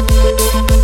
Música